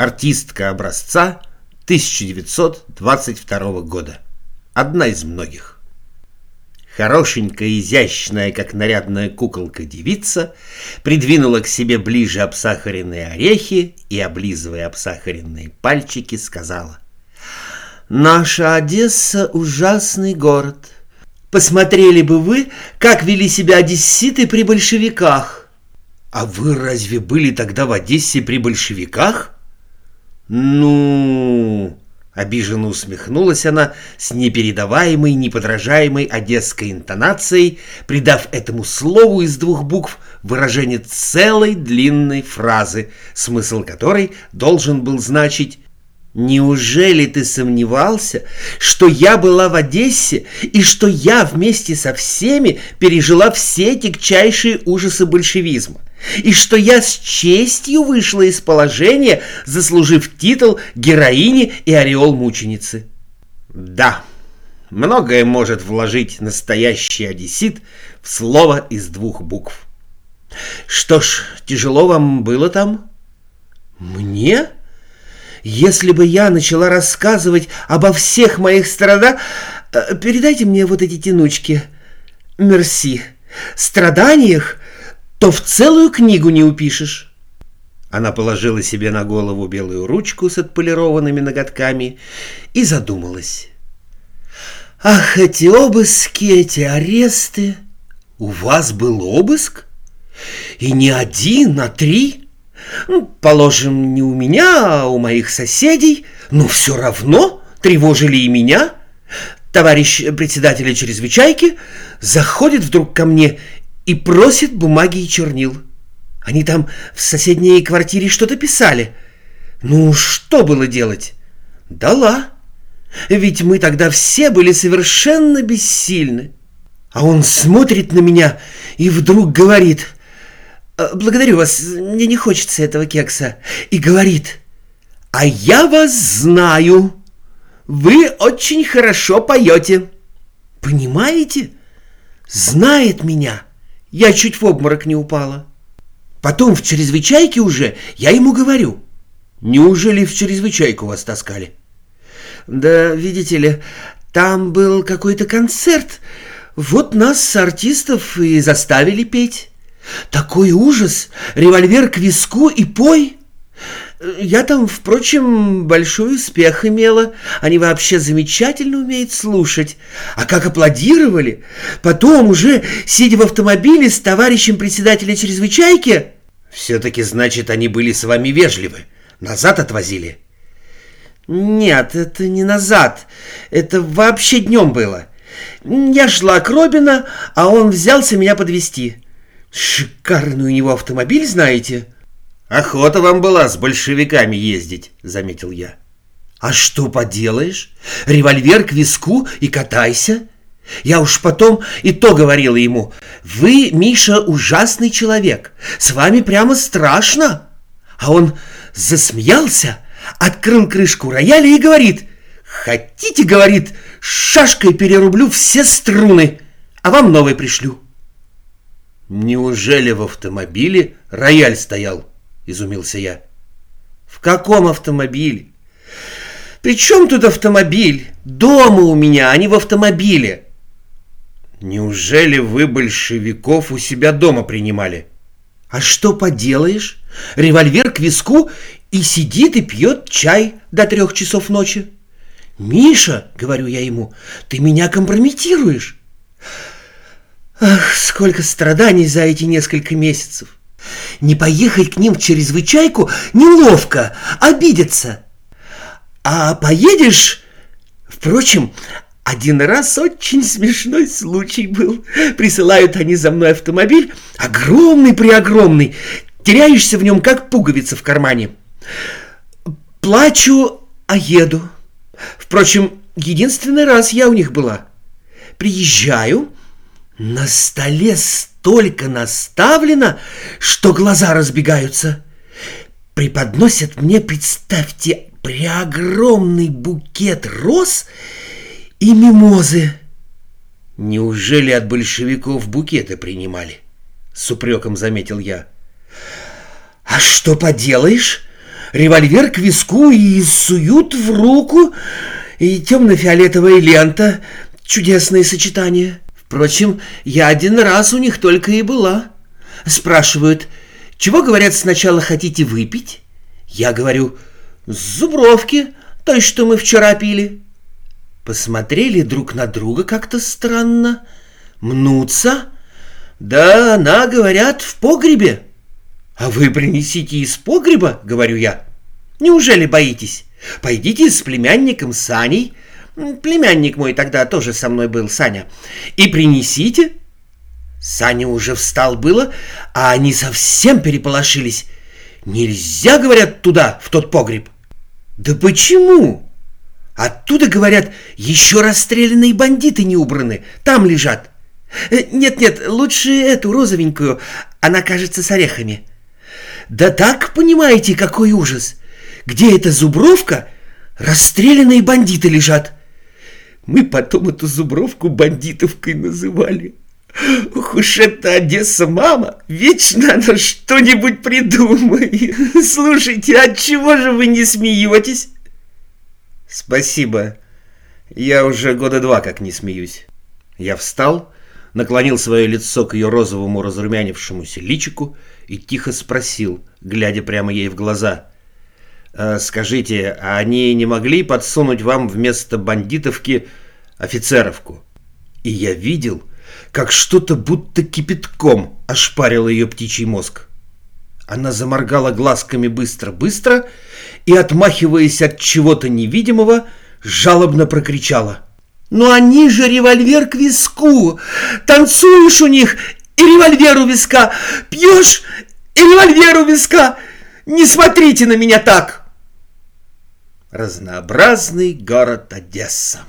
Артистка образца 1922 года. Одна из многих. Хорошенькая, изящная, как нарядная куколка девица, придвинула к себе ближе обсахаренные орехи и, облизывая обсахаренные пальчики, сказала. «Наша Одесса — ужасный город. Посмотрели бы вы, как вели себя одесситы при большевиках». «А вы разве были тогда в Одессе при большевиках?» «Ну...» — обиженно усмехнулась она с непередаваемой, неподражаемой одесской интонацией, придав этому слову из двух букв выражение целой длинной фразы, смысл которой должен был значить Неужели ты сомневался, что я была в Одессе и что я вместе со всеми пережила все тягчайшие ужасы большевизма? И что я с честью вышла из положения, заслужив титул героини и ореол мученицы? Да, многое может вложить настоящий одессит в слово из двух букв. Что ж, тяжело вам было там? Мне? Если бы я начала рассказывать обо всех моих страдах... Э, передайте мне вот эти тянучки. Мерси. Страданиях, то в целую книгу не упишешь. Она положила себе на голову белую ручку с отполированными ноготками и задумалась. «Ах, эти обыски, эти аресты! У вас был обыск? И не один, а три?» Ну, положим, не у меня, а у моих соседей, но все равно тревожили и меня. Товарищ председателя чрезвычайки заходит вдруг ко мне и просит бумаги и чернил. Они там в соседней квартире что-то писали. Ну, что было делать? Дала. Ведь мы тогда все были совершенно бессильны. А он смотрит на меня и вдруг говорит — Э, «Благодарю вас, мне не хочется этого кекса». И говорит, «А я вас знаю. Вы очень хорошо поете». Понимаете? Знает меня. Я чуть в обморок не упала. Потом в чрезвычайке уже я ему говорю. Неужели в чрезвычайку вас таскали? Да, видите ли, там был какой-то концерт. Вот нас, артистов, и заставили петь. Такой ужас! Револьвер к виску и пой! Я там, впрочем, большой успех имела. Они вообще замечательно умеют слушать. А как аплодировали! Потом уже, сидя в автомобиле с товарищем председателя чрезвычайки... Все-таки, значит, они были с вами вежливы. Назад отвозили? Нет, это не назад. Это вообще днем было. Я шла к Робина, а он взялся меня подвести. Шикарный у него автомобиль, знаете? Охота вам была с большевиками ездить, заметил я. А что поделаешь? Револьвер к виску и катайся. Я уж потом и то говорила ему. Вы, Миша, ужасный человек. С вами прямо страшно. А он засмеялся, открыл крышку рояля и говорит. Хотите, говорит, шашкой перерублю все струны, а вам новый пришлю. «Неужели в автомобиле рояль стоял?» — изумился я. «В каком автомобиле?» «При чем тут автомобиль? Дома у меня, а не в автомобиле!» «Неужели вы большевиков у себя дома принимали?» «А что поделаешь? Револьвер к виску и сидит и пьет чай до трех часов ночи». «Миша, — говорю я ему, — ты меня компрометируешь». Ах, сколько страданий за эти несколько месяцев! Не поехать к ним в чрезвычайку неловко, обидеться. А поедешь... Впрочем, один раз очень смешной случай был. Присылают они за мной автомобиль, огромный-преогромный, теряешься в нем, как пуговица в кармане. Плачу, а еду. Впрочем, единственный раз я у них была. Приезжаю, на столе столько наставлено, что глаза разбегаются. Преподносят мне, представьте, преогромный букет роз и мимозы. Неужели от большевиков букеты принимали? С упреком заметил я. А что поделаешь? револьвер к виску и суют в руку, и темно-фиолетовая лента. Чудесное сочетание. Впрочем, я один раз у них только и была. Спрашивают, чего, говорят, сначала хотите выпить? Я говорю, зубровки, той, что мы вчера пили. Посмотрели друг на друга как-то странно. Мнутся. Да она, говорят, в погребе. А вы принесите из погреба, говорю я. Неужели боитесь? Пойдите с племянником Саней, племянник мой тогда тоже со мной был, Саня, и принесите. Саня уже встал было, а они совсем переполошились. Нельзя, говорят, туда, в тот погреб. Да почему? Оттуда, говорят, еще расстрелянные бандиты не убраны, там лежат. Э, нет-нет, лучше эту розовенькую, она кажется с орехами. Да так, понимаете, какой ужас. Где эта зубровка? Расстрелянные бандиты лежат. Мы потом эту зубровку бандитовкой называли. Ух уж это Одесса, мама! Вечно она что-нибудь придумает. Слушайте, от чего же вы не смеетесь? Спасибо. Я уже года два как не смеюсь. Я встал, наклонил свое лицо к ее розовому разрумянившемуся личику и тихо спросил, глядя прямо ей в глаза. «Э, «Скажите, а они не могли подсунуть вам вместо бандитовки офицеровку?» И я видел, как что-то будто кипятком ошпарило ее птичий мозг. Она заморгала глазками быстро-быстро и, отмахиваясь от чего-то невидимого, жалобно прокричала. «Но они же револьвер к виску! Танцуешь у них и револьвер у виска! Пьешь и револьвер у виска! Не смотрите на меня так!» Разнообразный город Одесса.